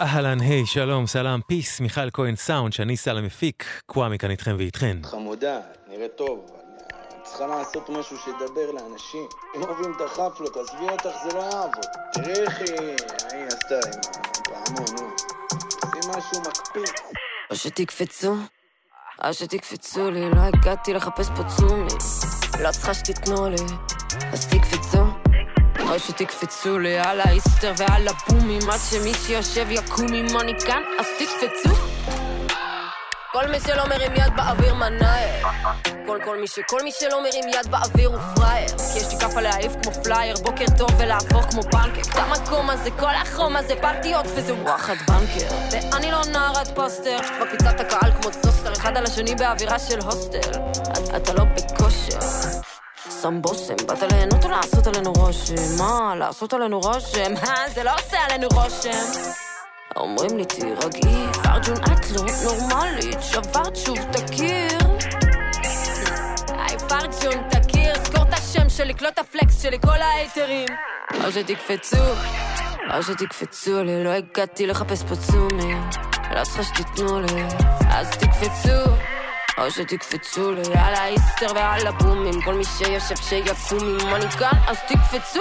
אהלן, היי, שלום, סלאם, פיס, מיכאל כהן סאונד, שאני סל המפיק, קוואמי כאן איתכם ואיתכן. חמודה, נראה טוב, אבל צריכה לעשות משהו שידבר לאנשים. אם אוהבים את החפלות, עזבי אותך, זה לא יעבוד. תראי איך היא, עשתה עם הפעמון, נו. עשי משהו מקפיץ. או שתקפצו, או שתקפצו לי, לא הגעתי לחפש פה צומי. לא צריכה שתיתנו לי, אז תקפצו. או שתקפצו לי על האיסטר ועל הבומים עד שמי שיושב יקום אם אני כאן, אז תקפצו. כל מי שלא מרים יד באוויר מנאייר כל כל מי שכל מי שלא מרים יד באוויר הוא פראייר. כי יש לי כף להעיף כמו פלייר בוקר טוב ולהפוך כמו פנקק. את המקום הזה כל החום הזה פרטיות וזה וואחד בנקר. ואני לא נערת פוסטר בפיצת הקהל כמו טוסטר אחד על השני באווירה של הוסטל. את, אתה לא בכושר שם בושם, באת ליהנות או לעשות עלינו רושם? מה, לעשות עלינו רושם? זה לא עושה עלינו רושם אומרים לי תירגעי, פרג'ון את לא נורמלית, שברת שוב את הקיר. היי פרג'ון תכיר, זכור את השם שלי, קלוט הפלקס שלי, כל ההיתרים. או שתקפצו, או שתקפצו לי, לא הגעתי לחפש פה צומי. לא צריכה שתיתנו לי, אז תקפצו. או שתקפצו לי על האיסטר ועל הבומים כל מי שיושב שיקום אם אני כאן אז תקפצו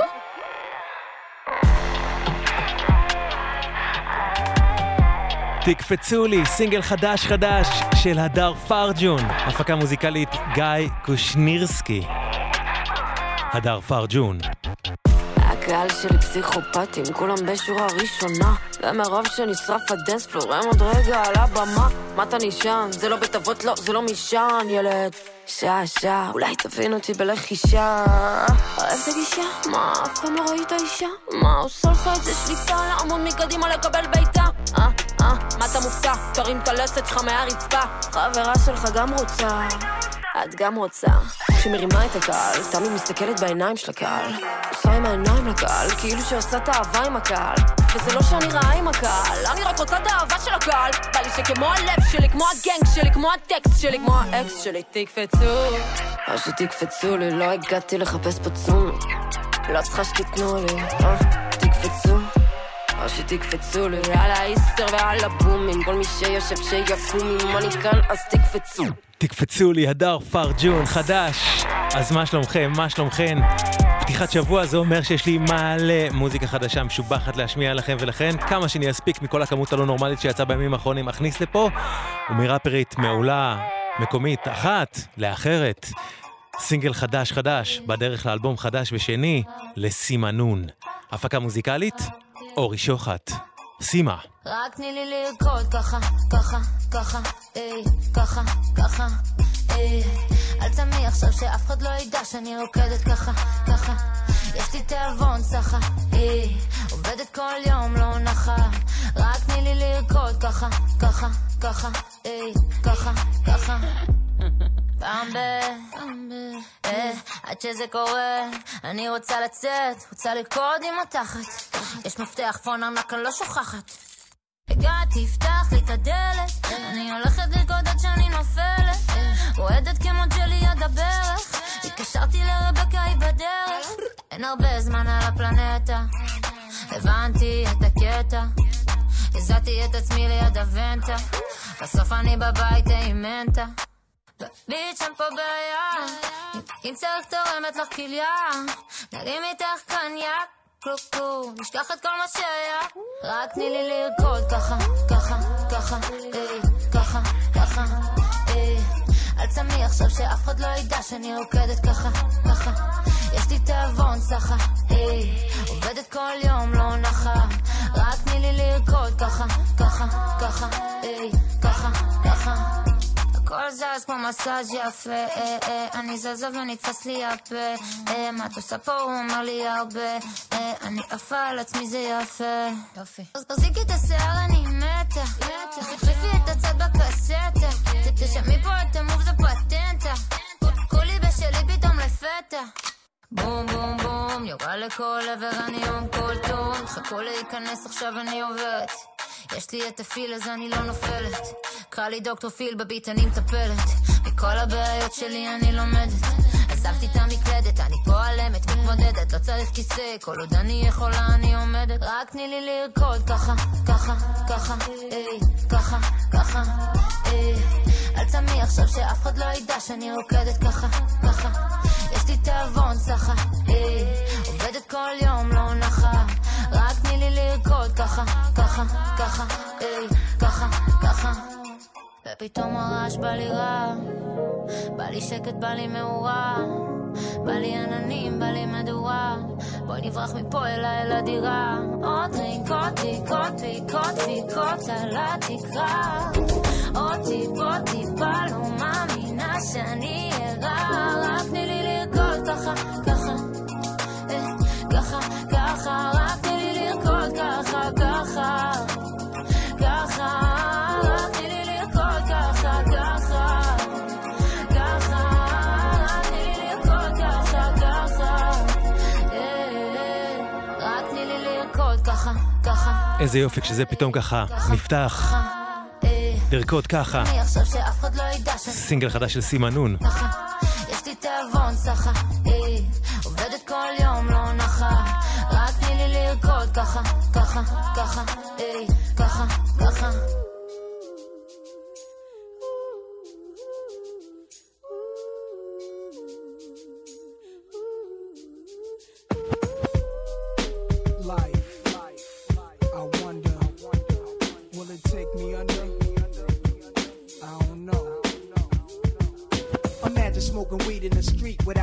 תקפצו לי, סינגל חדש חדש של הדר פרג'ון, הפקה מוזיקלית גיא קושנירסקי. הדר פרג'ון. הקהל שלי פסיכופטים, כולם בשורה ראשונה ומרוב שנשרף הדנספלור הם עוד רגע על הבמה מה אתה נשען? זה לא בית אבות, לא, זה לא משען, ילד שעה, שעה, אולי תבין אותי בלחישה אוהב את הגישה? מה, אף פעם לא ראית אישה? מה, עושה לך את זה שליטה? לעמוד מקדימה לקבל בעיטה? אה, אה, מה אתה מופתע? תרים את הלסת שלך מהרצפה חברה שלך גם רוצה את גם רוצה. כשמרימה את הקהל, תמי מסתכלת בעיניים של הקהל. עושה עם העיניים לקהל, כאילו שעושה את האהבה עם הקהל. וזה לא שאני רעה עם הקהל, אני רק רוצה את האהבה של הקהל. בא לי שכמו הלב שלי, כמו הגנג שלי, כמו הטקסט שלי, כמו האקס שלי, תקפצו. או שתקפצו לי, לא הגעתי לחפש פה צומי. לא צריכה שתיתנו לי, אה, תקפצו. או שתקפצו לי על האיסטר ועל הבומים כל מי שיושב שיקום אם אני כאן אז תקפצו תקפצו לי, הדר פרג'ון, חדש. אז מה שלומכם? מה שלומכן? פתיחת שבוע זה אומר שיש לי מלא מוזיקה חדשה משובחת להשמיע לכם ולכן כמה שאני אספיק מכל הכמות הלא נורמלית שיצאה בימים האחרונים אכניס לפה ומראפרית מעולה מקומית אחת לאחרת סינגל חדש חדש בדרך לאלבום חדש ושני לסימנון הפקה מוזיקלית אורי שוחט סימה רק תני לי לרקוד ככה, ככה, ככה, איי, ככה, ככה, איי. אל תמי עכשיו שאף אחד לא ידע שאני רוקדת ככה, ככה. יש לי תיאבון סחה, איי. עובדת כל יום, לא נחה. רק תני לי לרקוד ככה, ככה, ככה, איי, ככה, ככה. פעם ב... אה, עד שזה קורה, אני רוצה לצאת, רוצה לרקוד עם התחת. יש מפתח פון ארנק, אני לא שוכחת. הגעתי, פתח לי את הדלת. אני הולכת לרקוד עד שאני נופלת. רועדת כמו ג'לי עד הברך. התקשרתי לרבקה, היא בדרך. אין הרבה זמן על הפלנטה. הבנתי את הקטע. הזעתי את עצמי ליד הוונטה. בסוף אני בבית עם ביץ' אין פה בעיה אם צריך תורמת לך כליה. נרים איתך קניאק כלום, נשכח את כל מה שהיה. רק תני לי לרקוד ככה, ככה, ככה, איי, ככה, ככה, איי אל תמי עכשיו שאף אחד לא ידע שאני רוקדת ככה, ככה. יש לי תיאבון סחה, איי עובדת כל יום, לא נחה. רק תני לי לרקוד ככה, ככה, ככה, איי, ככה, ככה הכל זז כמו מסאז' יפה, אה, אה, אני זזה ונתפס לי הפה, אה, מה את עושה פה? הוא אומר לי הרבה, אני עפה על עצמי זה יפה. יופי. תחזיקי את השיער אני מתה, תחליפי את הצד בקסטה, תשמעי פה את המוב זה פטנטה, כולי בשלי פתאום לפתע. בום בום בום, יורה לכל עבר אני יום כל טון, חכו להיכנס עכשיו אני עוברת. יש לי את הפיל אז אני לא נופלת קרא לי דוקטור פיל בביט אני מטפלת מכל הבעיות שלי אני לומדת אספתי את המקלדת, אני פועלמת, מתמודדת, לא צריך כיסא, כל עוד אני יכולה אני עומדת, רק תני לי לרקוד ככה, ככה, ככה, איי, ככה, ככה, איי. אל תמי עכשיו שאף אחד לא ידע שאני רוקדת ככה, ככה. יש לי תיאבון סחה, איי. עובדת כל יום, לא נחה. לרקוד ככה, ככה, ככה, איי, ככה, ככה. ופתאום הרעש בא לי רע, בא לי שקט, בא לי מאורה, בא לי עננים, בא לי מדורה, בואי נברח מפה אליי אל הדירה. עוד דרינקות, דיקות, ביקות, דפיקות על התקרה. עוד טיפות, טיפה לא מאמינה שאני ערה, רק תני לי לרקוד ככה, איזה יופי כשזה פתאום ככה נפתח. לרקוד ככה. סינגל חדש של סימנון. יש לי תיאבון סחה, עובדת כל יום לא נחה. רק תני לי לרקוד ככה, ככה, ככה, ככה, ככה. without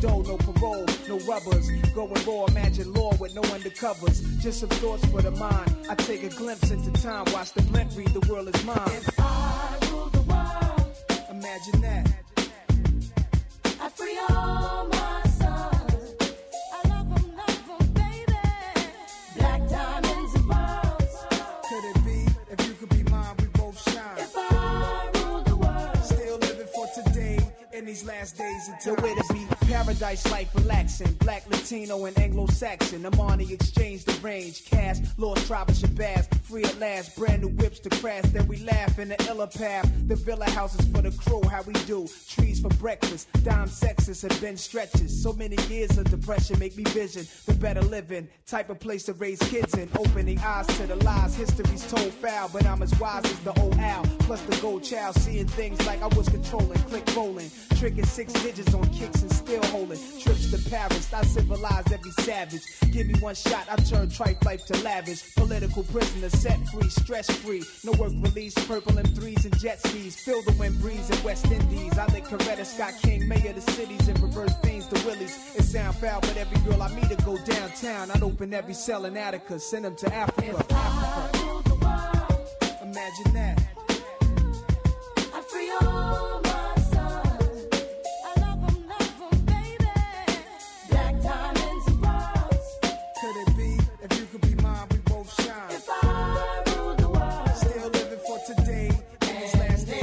dough, no parole, no rubbers. Going raw, imagine law with no undercovers. Just some thoughts for the mind. I take a glimpse into time, watch the blimp read, the world is mine. If I rule the world, imagine that. I free all my sons. I love them, love them, baby. Black diamonds and pearls. Could it be if you could be mine, we both shine? If I rule the world, Still living for today in these last days until where to be paradise life relaxing. Black, Latino, and Anglo-Saxon. Amani exchange the range. Cash, lost tribe of Shabazz. Free at last. Brand new whips to crash. Then we laugh in the illa path. The villa houses for the crew. How we do. Trees for breakfast. Dime sexes have been stretches. So many years of depression make me vision the better living. Type of place to raise kids in. Opening eyes to the lies. History's told foul. But I'm as wise as the old owl. Plus the gold child. Seeing things like I was controlling. Click rolling. Tricking six digits on kicks and still holding. Trips to Paris, I civilized every savage. Give me one shot, I turn tripe life to lavish. Political prisoner, set free, stress free. No work release, purple M3s and jet skis. Feel the wind breeze in West Indies. I think Coretta Scott King, mayor of the cities, and reverse things to Willies. It sound foul, but every girl I meet to go downtown. I'd open every cell in Attica, send them to Africa. if I rule the world, Imagine that. last name.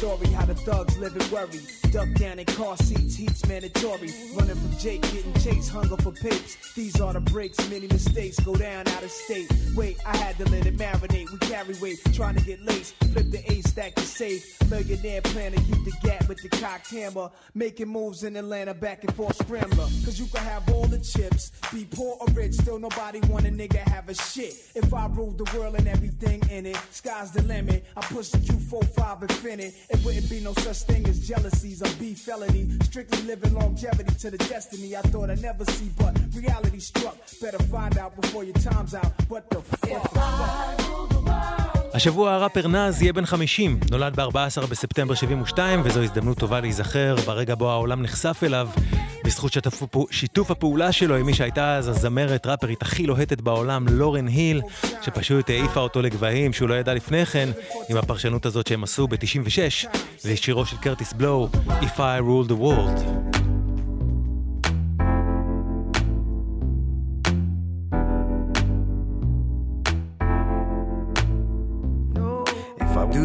Story how the thugs live in worry. Duck down in car seats, heat's mandatory. Running from Jake, getting chased, hunger for papes. These are the breaks, many mistakes go down out of state. Wait, I had to let it marinate. We carry weight, trying to get laced. Flip the A stack to safe. Millionaire plan to keep the gap with the cocked hammer. Making moves in Atlanta, back and forth scrambler. Cause you can have all the chips, be poor or rich, still nobody want a nigga have a shit. If I ruled the world and everything in it, sky's the limit. I push the Q45 infinite. It wouldn't be no such thing as jealousies or beef felony. Strictly living longevity to the destiny I thought I'd never see, but reality struck. Better find out before your time's out. What the fuck? If I rule the world, השבוע הראפר נאז יהיה בן 50, נולד ב-14 בספטמבר 72, וזו הזדמנות טובה להיזכר ברגע בו העולם נחשף אליו, בזכות שיתוף הפעולה שלו עם מי שהייתה אז הזמרת ראפרית הכי לוהטת בעולם, לורן היל, שפשוט העיפה אותו לגבהים שהוא לא ידע לפני כן, עם הפרשנות הזאת שהם עשו ב-96, לשירו של קרטיס בלואו, If I Rule the World.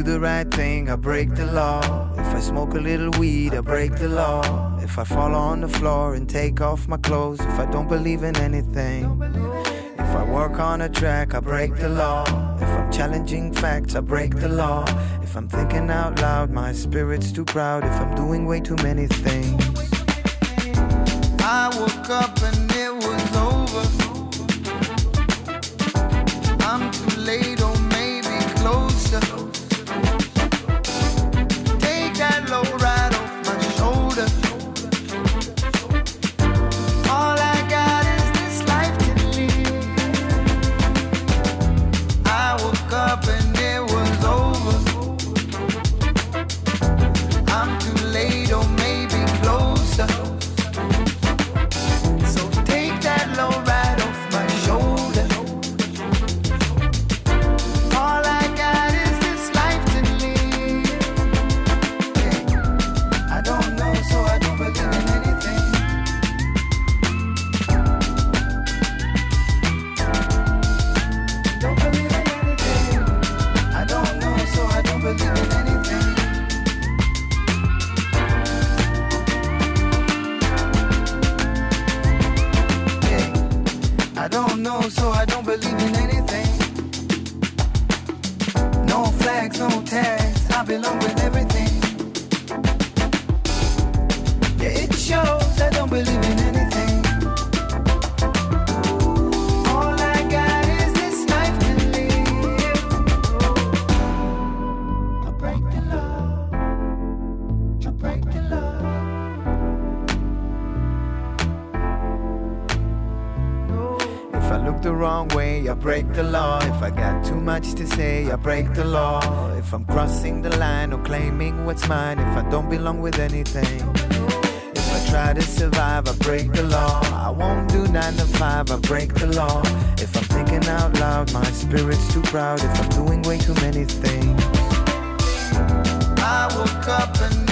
The right thing, I break the law. If I smoke a little weed, I break the law. If I fall on the floor and take off my clothes, if I don't believe in anything. If I work on a track, I break the law. If I'm challenging facts, I break the law. If I'm thinking out loud, my spirit's too proud. If I'm doing way too many things. I woke up and what's mine if I don't belong with anything. If I try to survive, I break the law. I won't do nine to five, I break the law. If I'm thinking out loud, my spirit's too proud. If I'm doing way too many things. I woke up and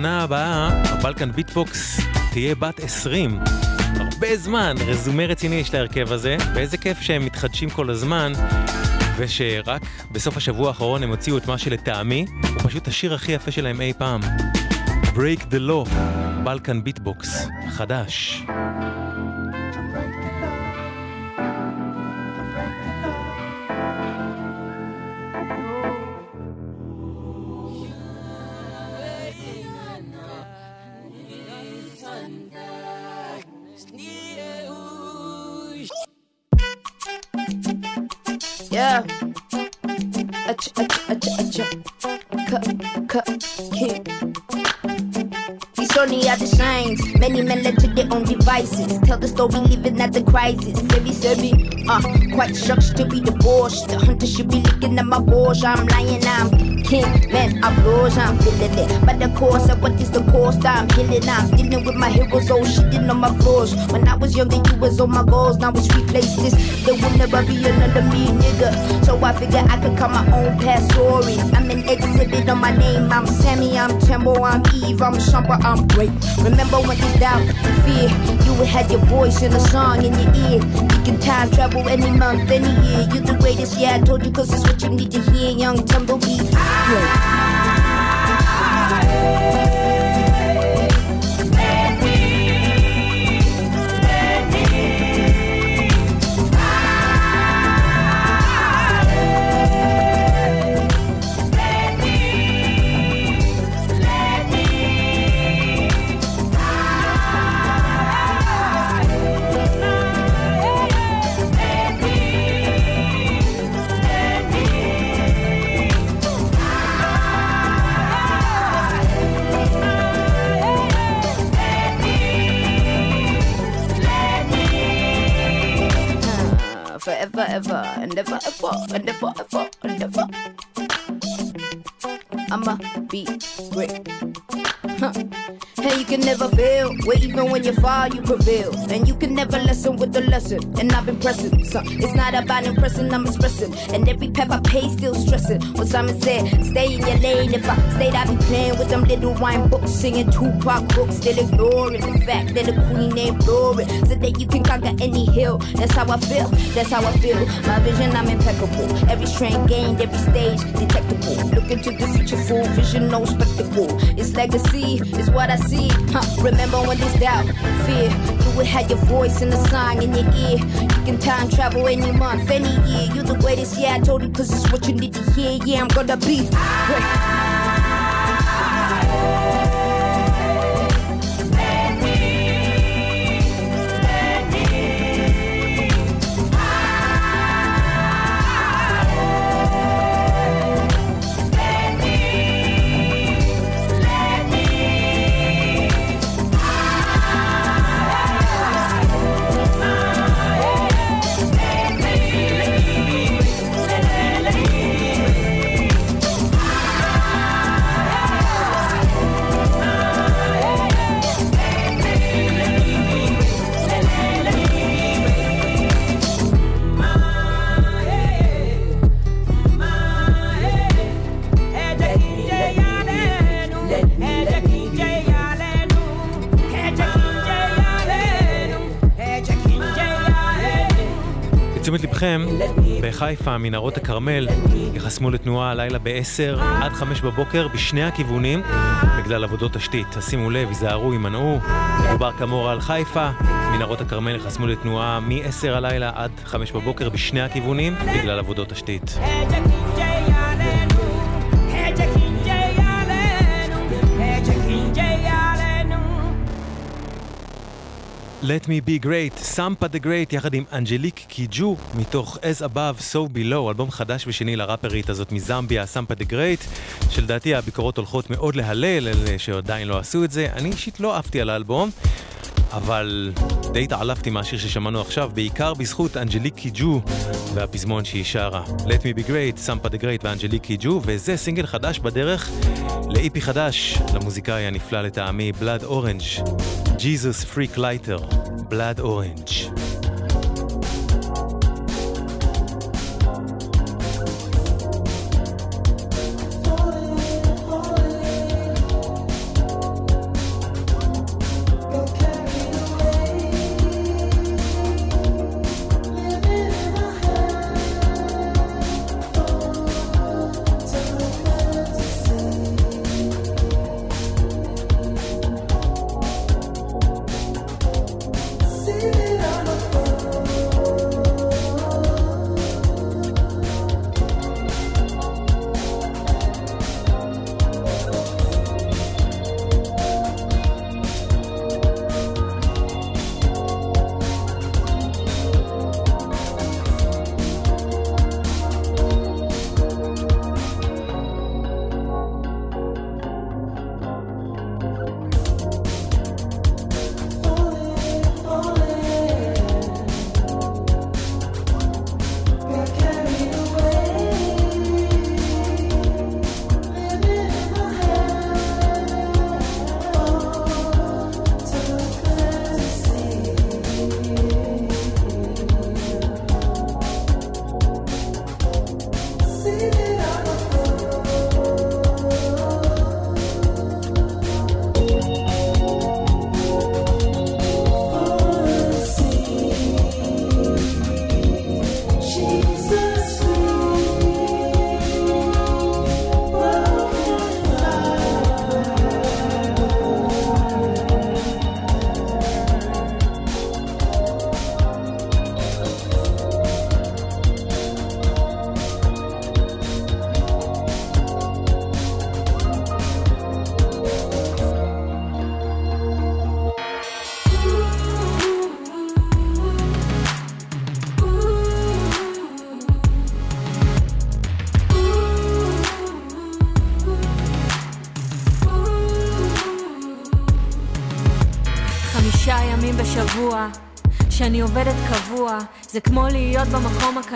בשנה הבאה ה Balkan Beat Box תהיה בת 20. הרבה זמן, רזומה רציני יש להרכב הזה, ואיזה כיף שהם מתחדשים כל הזמן, ושרק בסוף השבוע האחרון הם הוציאו את מה שלטעמי הוא פשוט השיר הכי יפה שלהם אי פעם. Break the Law, Balkan Beat Box, חדש. Yeah. Ach, ach, ach, ach, cut, cut, kick. These shorty are the shines. Many men led to their own devices. Tell the story, living at the crisis. Sebi, sebi, uh, quite shocked to be divorced. The hunter should be looking at my balls. I'm lying, I'm king, man, I'm I'm feeling it. But the course of what is the cost, I'm killing, I'm dealing with my heroes, oh shit, on my flaws. When I was younger, you was on my goals, now it's replaced this. There will never be another me, nigga. So I figure I could cut my own past story. I'm an exhibit on my name, I'm Sammy, I'm Tembo, I'm Eve, I'm Shumper, I'm great. Remember when you doubt and fear, you had your voice in a song in your ear. You can time travel any month, any year. You're the greatest, yeah, I told you, cause it's what you need to hear. Young tumbleweed. Great. I. fuck, and the fuck, fuck, and. I'ma be great. Can never fail, where even when you fall, you prevail. And you can never lessen with the lesson. And I've been pressing, so it's not about impressing, I'm expressing. And every path I pay, still stressing. What Simon said, stay in your lane. If I stayed, I'd be playing with them little wine books, singing Tupac books, still ignoring the fact that the queen ain't boring. So that you can conquer any hill. That's how I feel, that's how I feel. My vision, I'm impeccable. Every strain gained, every stage detectable. Look into the future, full vision, no spectacle. It's legacy, it's what I see. Huh. Remember when there's doubt, fear, you would have your voice in the song in your ear. You can time travel any month, any year. You're the greatest, yeah, I told you, cause it's what you need to hear. Yeah, I'm gonna be great. לתשומת לבכם, בחיפה, מנהרות הכרמל ייחסמו לתנועה הלילה ב-10 עד 5 בבוקר בשני הכיוונים בגלל עבודות תשתית. אז שימו לב, היזהרו, יימנעו. מדובר כאמור על חיפה, מנהרות הכרמל ייחסמו לתנועה מ-10 הלילה עד 5 בבוקר בשני הכיוונים בגלל עבודות תשתית. Let me be great, Sampa the Great יחד עם אנג'ליק קיג'ו מתוך As above so below, אלבום חדש ושני לראפרית הזאת מזמביה, Sampa the Great, שלדעתי הביקורות הולכות מאוד להלל, אלה שעדיין לא עשו את זה. אני אישית לא עפתי על האלבום, אבל די התעלפתי מהשיר ששמענו עכשיו, בעיקר בזכות אנג'ליק קיג'ו והפזמון שהיא שרה. Let me be great, Sampa the Great ואנג'ליק קיג'ו, וזה סינגל חדש בדרך ל EP חדש למוזיקאי הנפלא לטעמי, Blood Orange Jesus Freak Lighter, Blood Orange.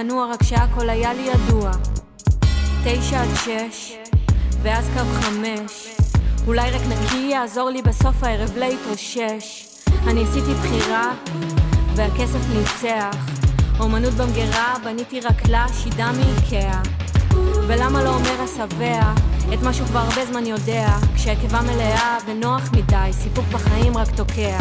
הכנוע, רק שהכל היה לי ידוע. תשע עד שש, ואז קו חמש. אולי רק נקי יעזור לי בסוף הערב להתרושש. אני עשיתי בחירה, והכסף ניצח. אומנות במגירה, בניתי רק לה שידה מאיקאה. ולמה לא אומר השבע את מה שהוא כבר הרבה זמן יודע כשהקיבה מלאה ונוח מדי, סיפוק בחיים רק תוקע.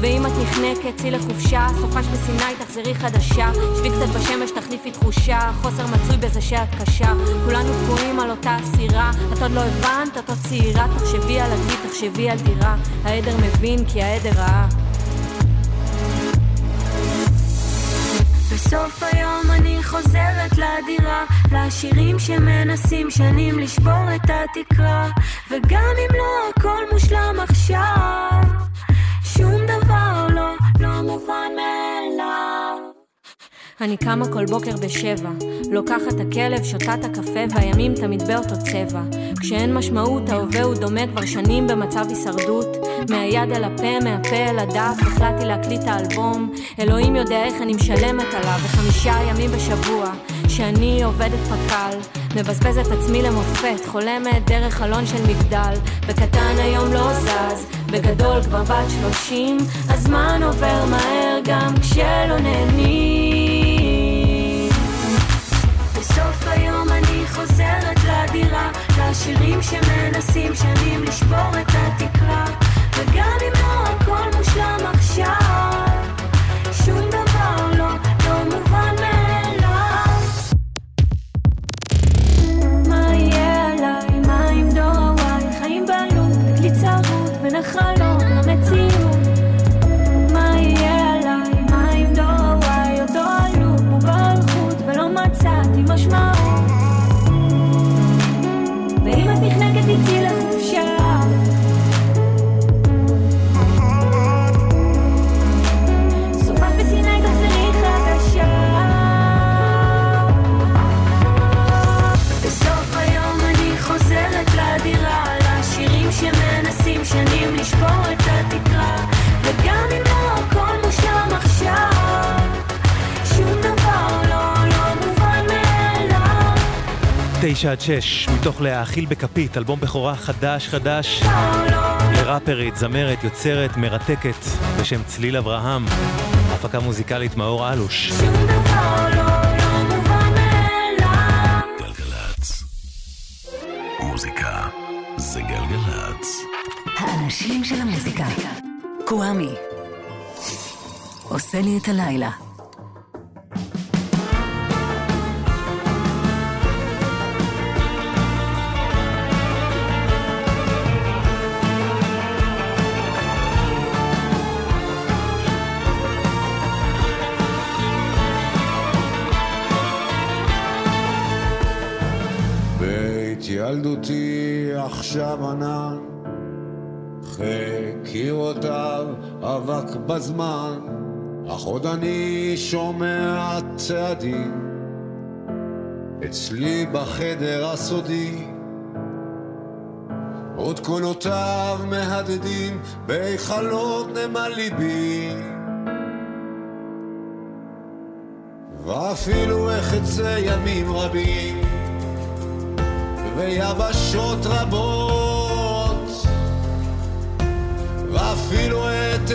ואם את נחנקת, צאי לחופשה, סופש בסיני, תחזרי חדשה. שבי קצת בשמש, תחליפי תחושה, חוסר מצוי בזה שאת קשה. כולנו תקועים על אותה אסירה את עוד לא הבנת, את עוד צעירה. תחשבי על עתיד, תחשבי על דירה. העדר מבין כי העדר ראה בסוף היום אני חוזרת לדירה, לשירים שמנסים שנים לשבור את התקרה, וגם אם לא הכל מושלם עכשיו, שום דבר לא, לא מובן מאליו. אני קמה כל בוקר בשבע, לוקחת את הכלב, שותה את הקפה, והימים תמיד באותו צבע. כשאין משמעות, ההווה הוא דומה כבר שנים במצב הישרדות. מהיד אל הפה, מהפה אל הדף, החלטתי להקליט את האלבום. אלוהים יודע איך אני משלמת עליו, וחמישה ימים בשבוע, שאני עובדת פק"ל. מבזבזת עצמי למופת, חולמת דרך חלון של מגדל. בקטן היום לא זז, בגדול כבר בת שלושים, הזמן עובר מהר גם כשלא נהנים. לדירה, לשירים שמנסים שנים לשבור את התקרה, וגם אם לא הכל מושלם עכשיו, שום דבר לא, לא מובן מאליו. מה יהיה עליי? מה עם דור הוואי? חיים בעלות, תקליט צרות תשע עד שש, מתוך להאכיל בכפית, אלבום בכורה חדש חדש לראפרית, זמרת, יוצרת, מרתקת, בשם צליל אברהם. הפקה מוזיקלית מאור אלוש. שום דבר לא, זה גלגלצ. האנשים של המוזיקה. קוואמי. עושה לי את הלילה. עכשיו ענן, חקירותיו אבק בזמן, אך עוד אני שומע צעדים אצלי בחדר הסודי. עוד קולותיו מהדהדים בהיכלות נמל ליבי. ואפילו אחצה ימים רבים ויבשות רבות ואפילו את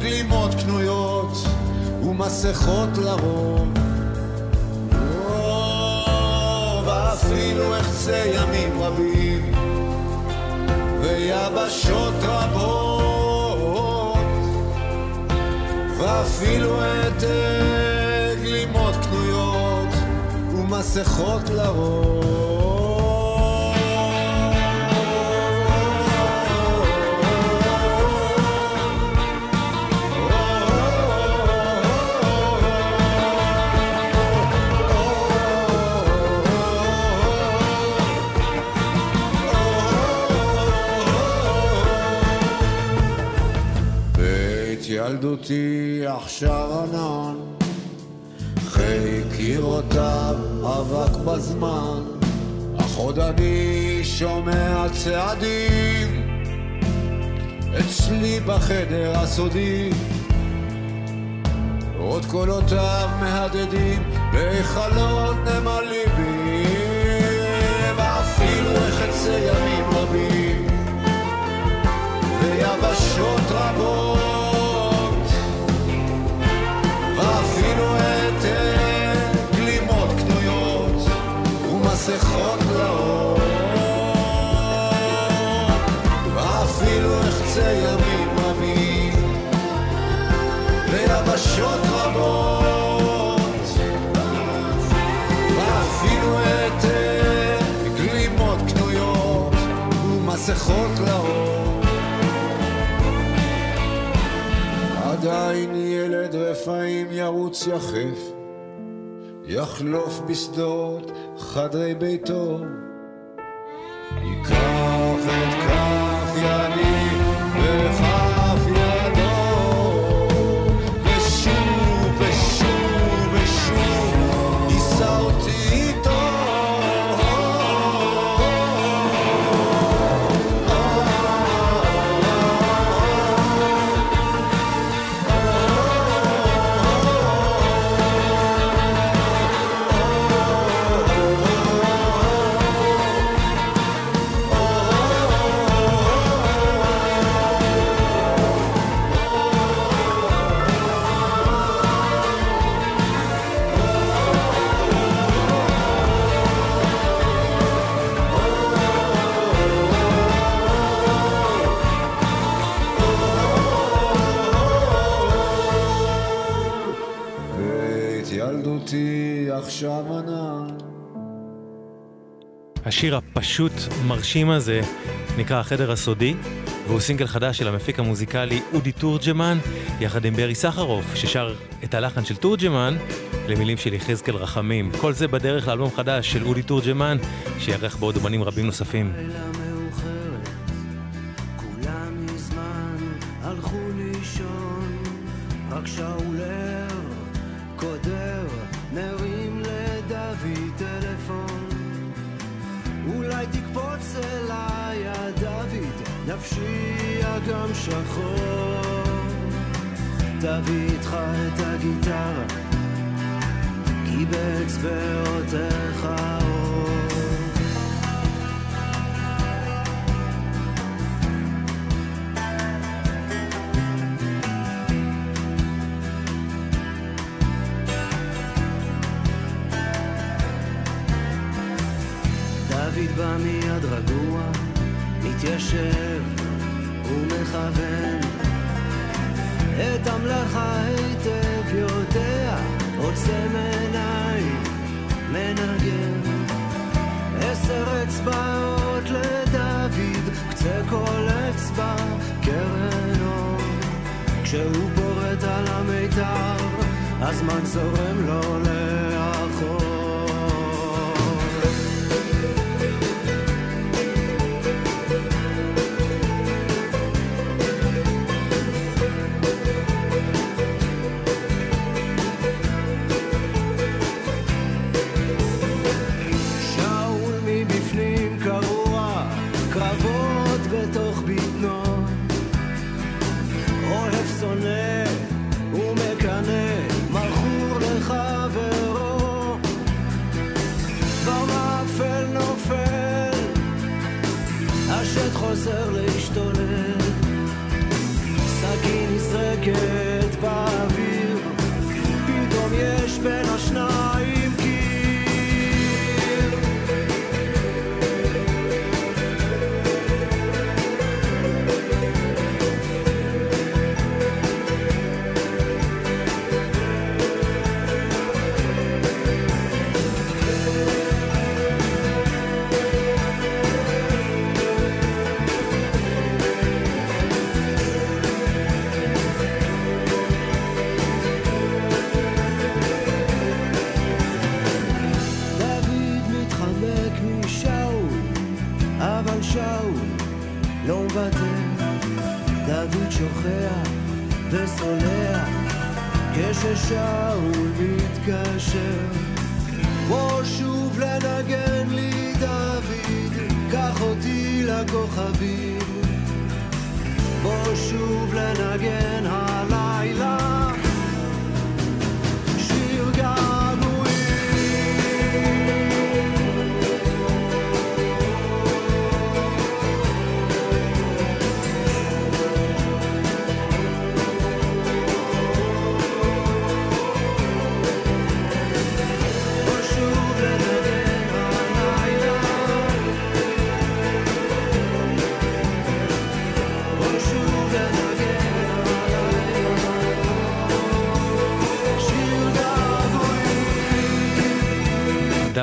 גלימות קנויות ומסכות לרוב. ואפילו אחצה ימים רבים. ויבשות רבות ואפילו את גלימות קנויות ומסכות לרוב ילדותי עכשיו ענן, חקירותיו אבק בזמן, אך עוד אני שומע צעדים. אצלי בחדר הסודי. עוד קולותיו מהדהדים בהיכלות נמלים בי ואפילו החצי ימים רבים. ויבשות רבות ומסכות לאור ואפילו החצי ימים רבים ויבשות רבות ואפילו את גלימות קנויות ומסכות לאור. עדיין ילד רפאים ירוץ יחף יחלוף בשדות חדרי ביתו. ייקח את כף ידי וכף השיר הפשוט מרשים הזה נקרא החדר הסודי, והוא סינגל חדש של המפיק המוזיקלי אודי תורג'מן, יחד עם ברי סחרוף, ששר את הלחן של תורג'מן למילים של יחזקאל רחמים. כל זה בדרך לאלבום חדש של אודי תורג'מן, שיערך בעוד אומנים רבים נוספים. את הגיטרה, כי באצבעותיך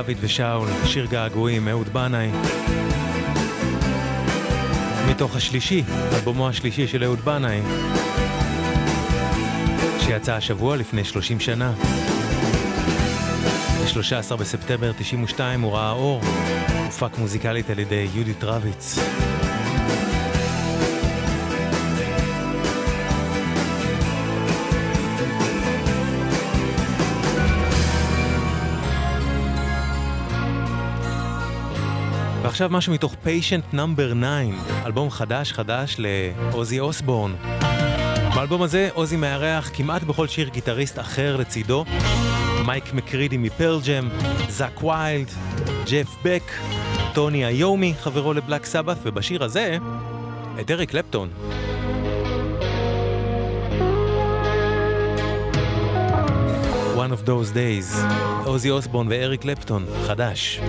דוד ושאול, שיר געגועים, אהוד בנאי. מתוך השלישי, אלבומו השלישי של אהוד בנאי, שיצא השבוע לפני 30 שנה. ב-13 בספטמבר 92 הוא ראה אור, הופק מוזיקלית על ידי יהודית רביץ. ועכשיו משהו מתוך Patient Number 9, אלבום חדש חדש לאוזי אוסבורן. באלבום הזה אוזי מארח כמעט בכל שיר גיטריסט אחר לצידו. מייק מקרידי מ Pearl Jam, זאק ויילד, ג'ף בק, טוני איומי, חברו ל Black Sabbath, ובשיר הזה, את אריק קלפטון. One of those days, עוזי אוסבורן ואריק קלפטון, חדש.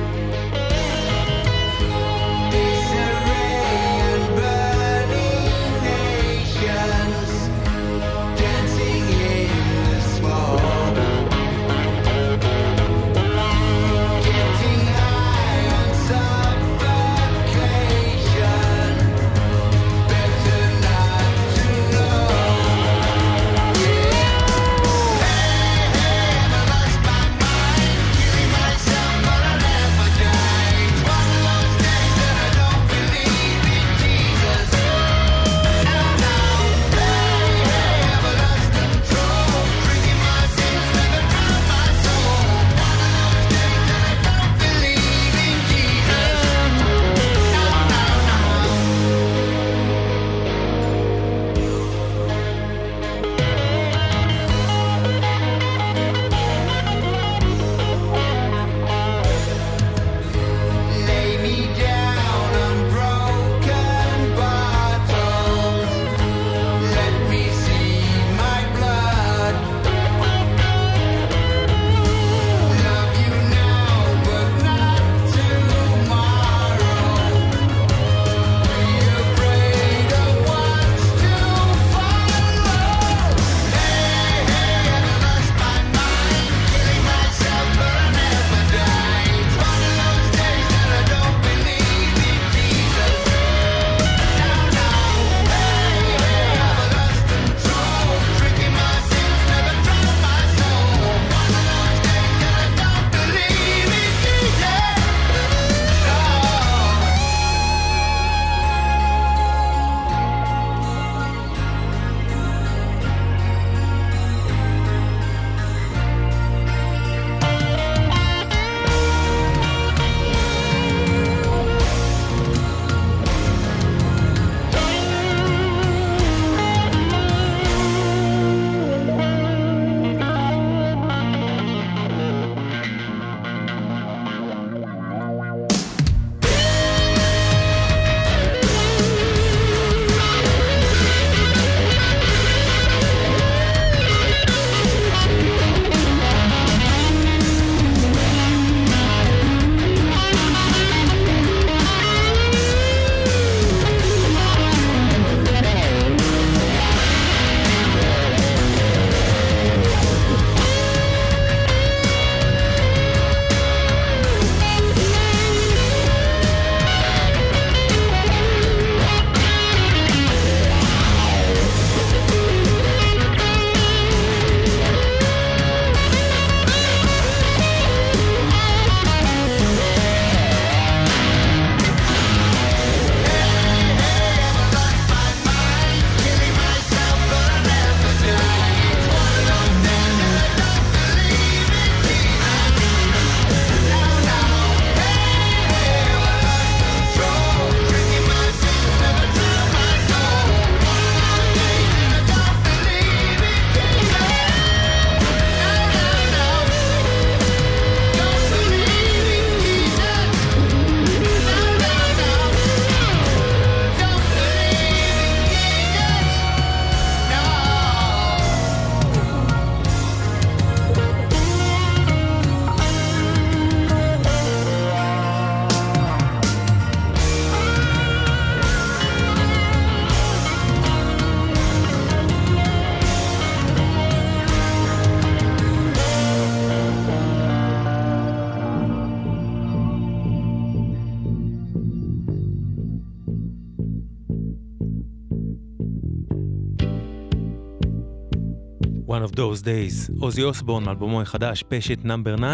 Those Days, עוזי אוסבורן אלבומו החדש, פשט נאמבר 9,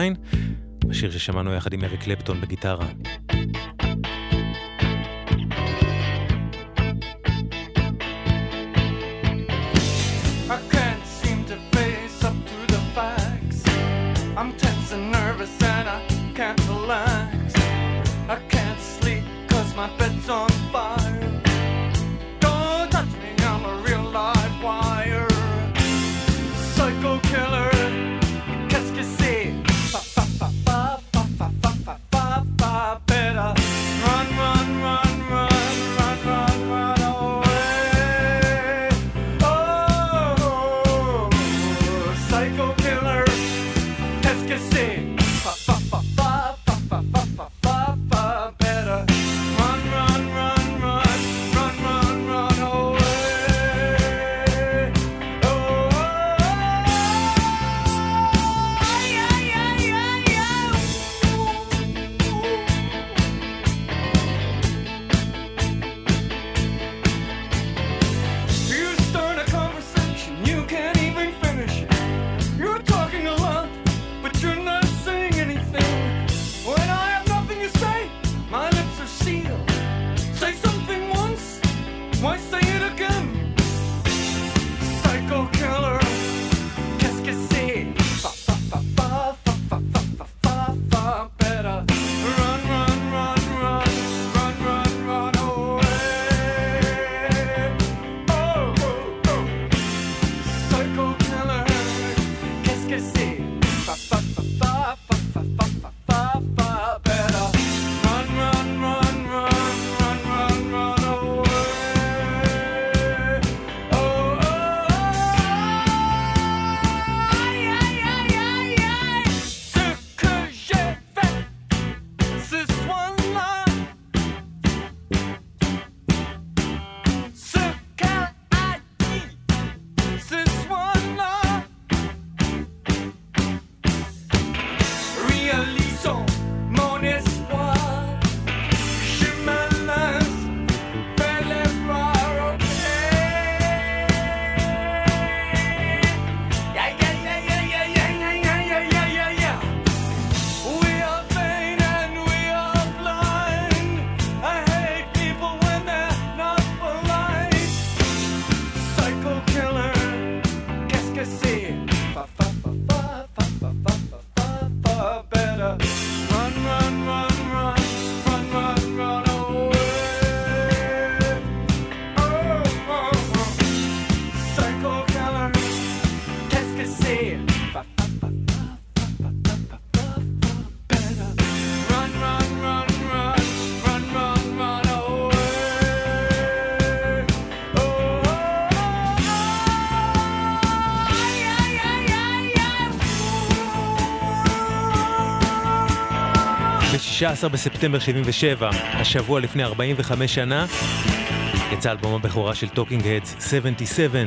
השיר ששמענו יחד עם אריק קלפטון בגיטרה. ב-16 בספטמבר 77, השבוע לפני 45 שנה, יצא אלבום הבכורה של Talking Heads 77,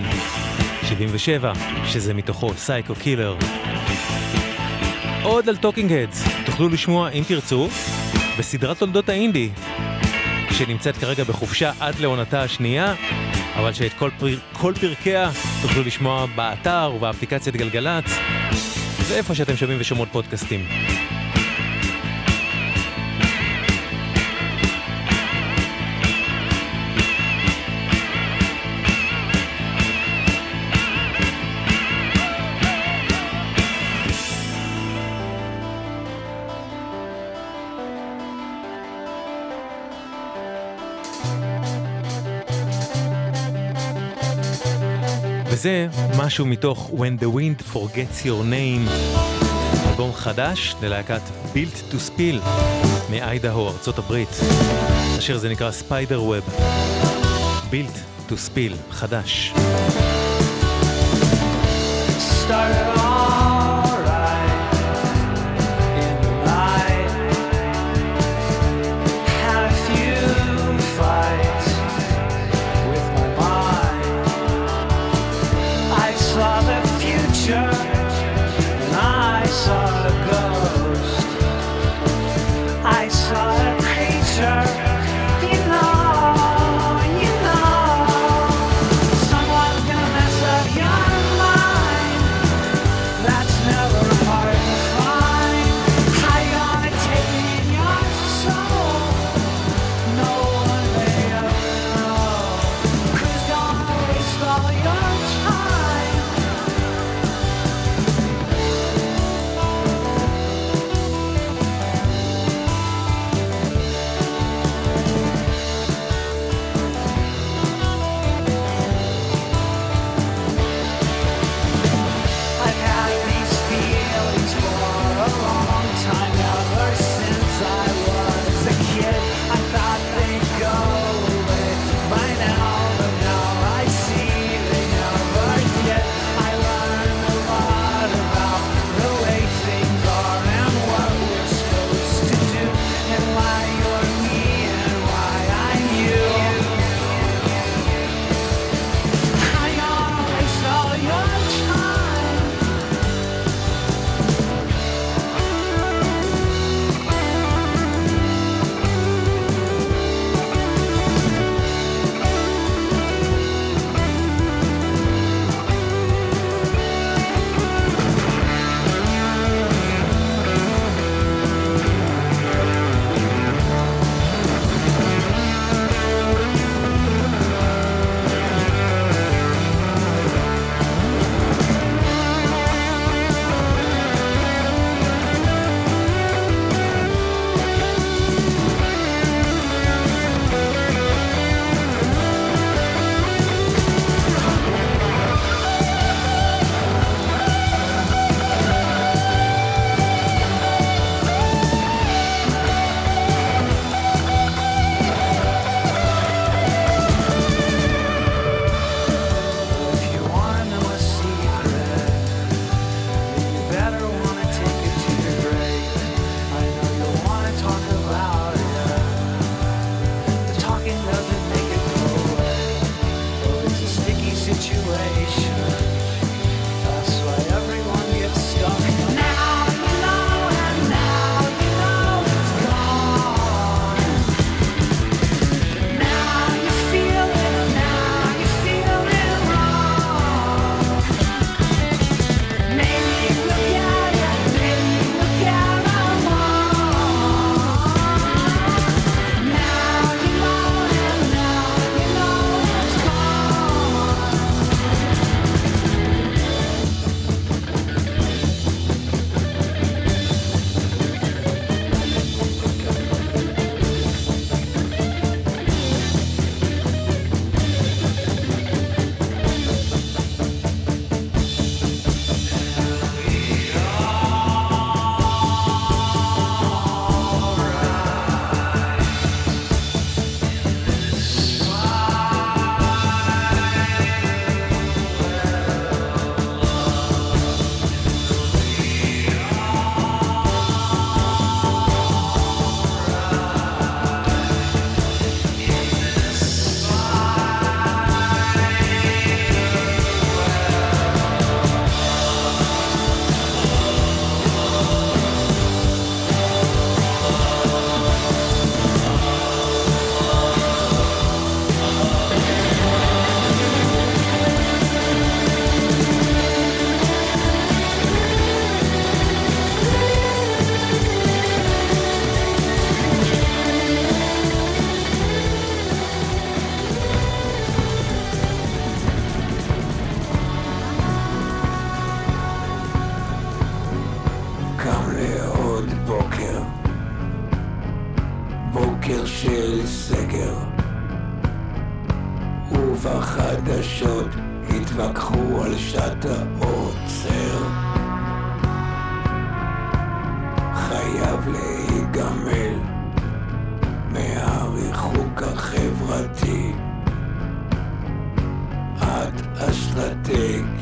77, שזה מתוכו Psycho Killer. עוד על Talking Heads, תוכלו לשמוע אם תרצו, בסדרת תולדות האינדי, שנמצאת כרגע בחופשה עד לעונתה השנייה, אבל שאת כל, פר... כל פרקיה תוכלו לשמוע באתר ובאפליקציית גלגלצ, ואיפה שאתם שומעים ושומעות פודקאסטים. וזה משהו מתוך When the Wind Forgets Your Name, אלבום חדש ללהקת Built to Spill מאיידהו, ארצות הברית. השיר הזה נקרא Spider Web. Built to Spill, חדש. Started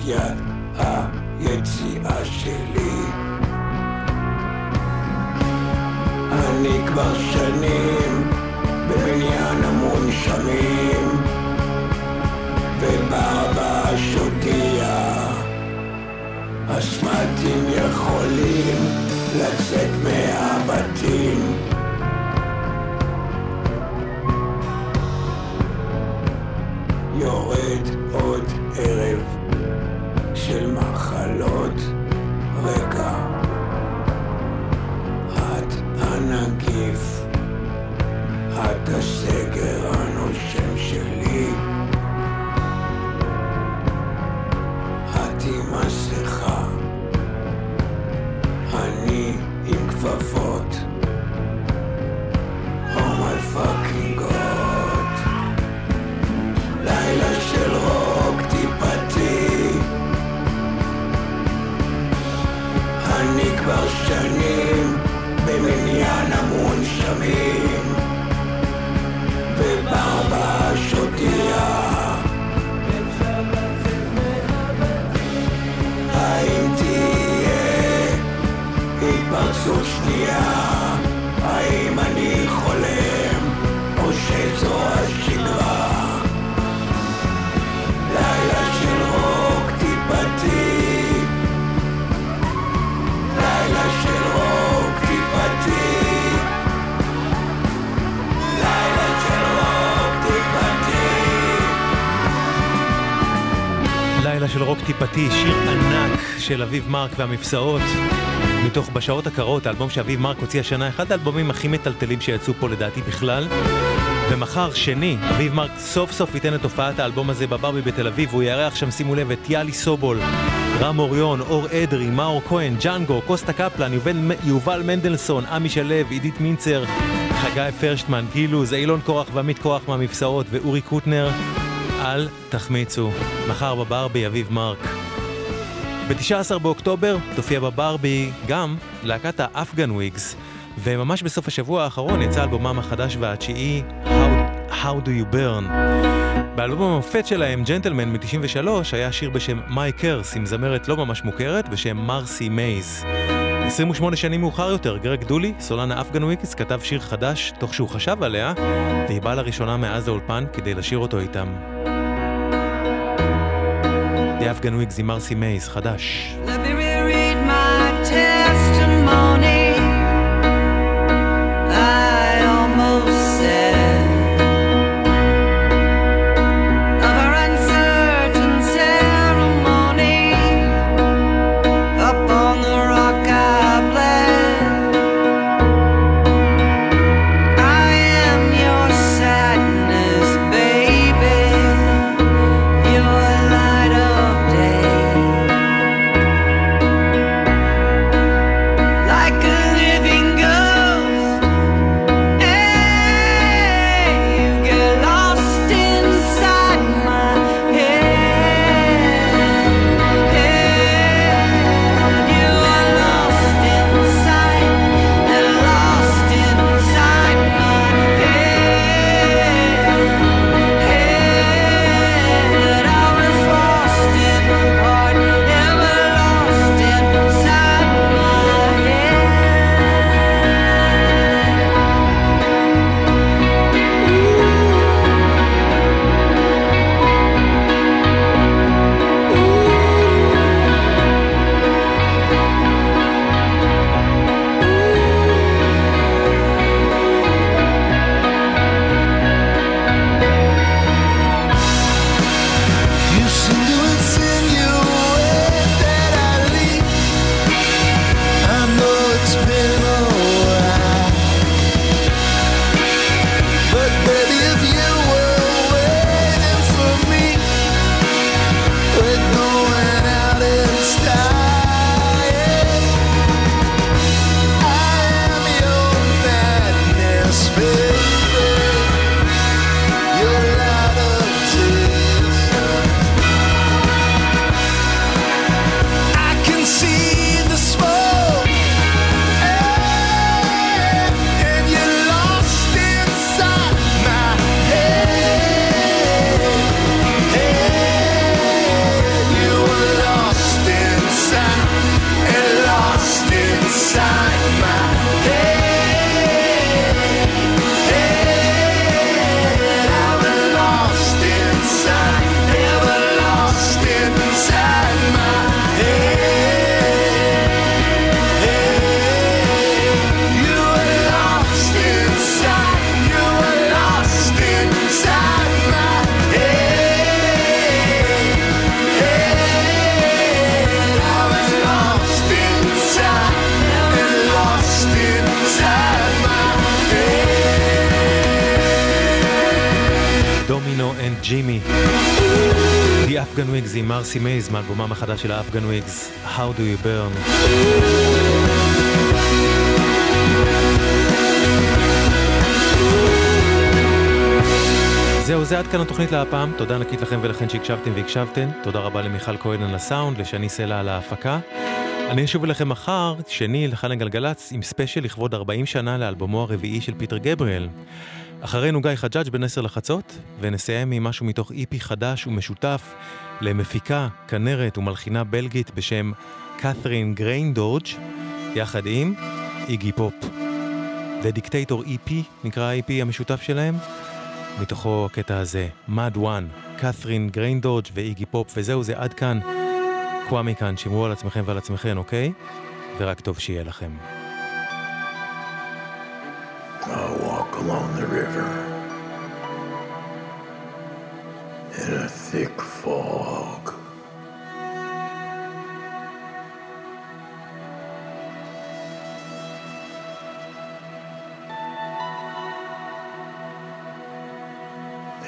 אסטרטגיית היציאה שלי. אני כבר שנים בבניין המונשמים וברבה שוטייה אסמטים יכולים לצאת מהבתים לילה של רוק טיפתי, שיר ענק של אביב מרק והמפסעות. מתוך בשעות הקרות, האלבום שאביב מרק הוציא השנה, אחד האלבומים הכי מטלטלים שיצאו פה לדעתי בכלל. ומחר, שני, אביב מרק סוף סוף ייתן את הופעת האלבום הזה בברבי בתל אביב, והוא יארח שם, שימו לב, את יאלי סובול, רם אוריון, אור אדרי, מאור כהן, ג'אנגו, קוסטה קפלן, יובל, יובל מנדלסון, עמי שלו, עידית מינצר, חגי פרשטמן, גילוז, אילון קורח ועמית קורח מהמפסעות, ואורי קוטנר. אל תחמיצו, מחר בברבי אביב מרק. ב-19 באוקטובר תופיע בברבי גם להקת ה Afghan Whigs, וממש בסוף השבוע האחרון יצא אלבומם החדש והתשיעי How, How Do You Burn. באלבום המופת שלהם, Gentlemen מ-93, היה שיר בשם My Curse עם זמרת לא ממש מוכרת בשם מרסי מייז. 28 שנים מאוחר יותר, גרג דולי, סולן ה Afghan Whigs, כתב שיר חדש תוך שהוא חשב עליה, והיא באה לראשונה מאז האולפן כדי לשיר אותו איתם. Wigs עם מרסי מייז, חדש. Let me reread my testimony. Jimmy. The Afghan Whigs עם מרסי מייז מאלבומם החדש של ה Afghan Whigs, How do you burn. זהו, זה עד כאן התוכנית להפעם. תודה ענקית לכם ולכן שהקשבתם והקשבתן. תודה רבה למיכל כהן על הסאונד, לשני סלע על ההפקה. אני אשוב אליכם מחר, שני, לכאן הגלגלצ, עם ספיישל לכבוד 40 שנה לאלבומו הרביעי של פיטר גבריאל. אחרינו גיא חג'אג' בין 10 לחצות, ונסיים עם משהו מתוך EP חדש ומשותף למפיקה, כנרת ומלחינה בלגית בשם קת'רין גריינדורג', יחד עם איגי פופ. The Dictator EP, נקרא ה-EP המשותף שלהם. מתוכו הקטע הזה, Mud One, קת'רין גריינדורג' ואיגי פופ, וזהו זה עד כאן. קוואמי כאן, שמרו על עצמכם ועל עצמכן, אוקיי? ורק טוב שיהיה לכם. I'll walk along the river in a thick fog.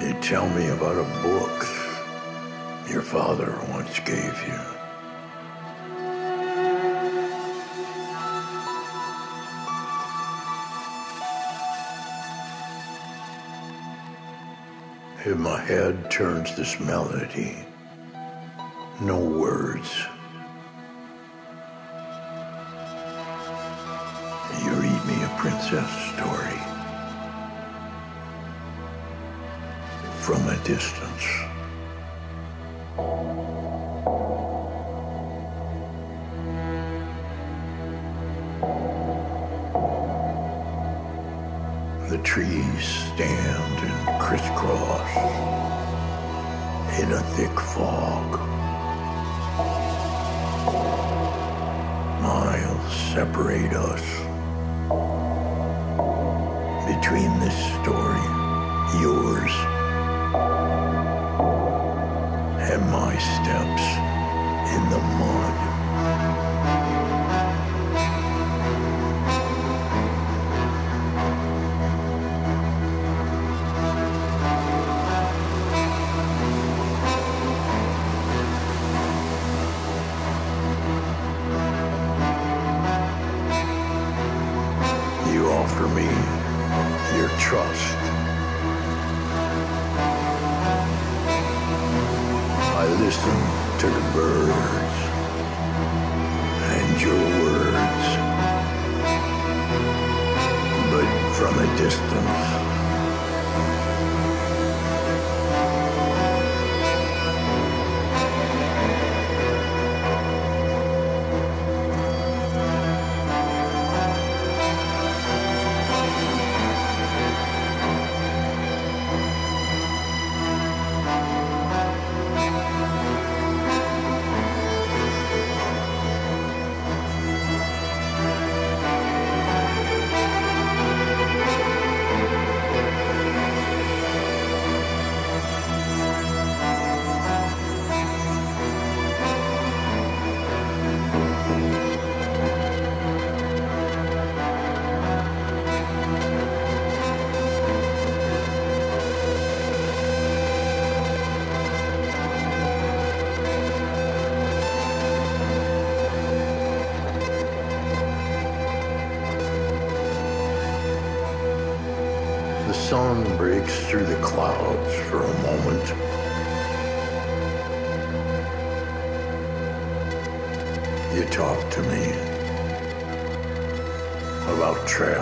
You tell me about a book your father once gave you. In my head turns this melody. No words. You read me a princess story. From a distance. Trees stand and crisscross in a thick fog. Miles separate us. Between this story, yours, and my steps in the mud. Trail.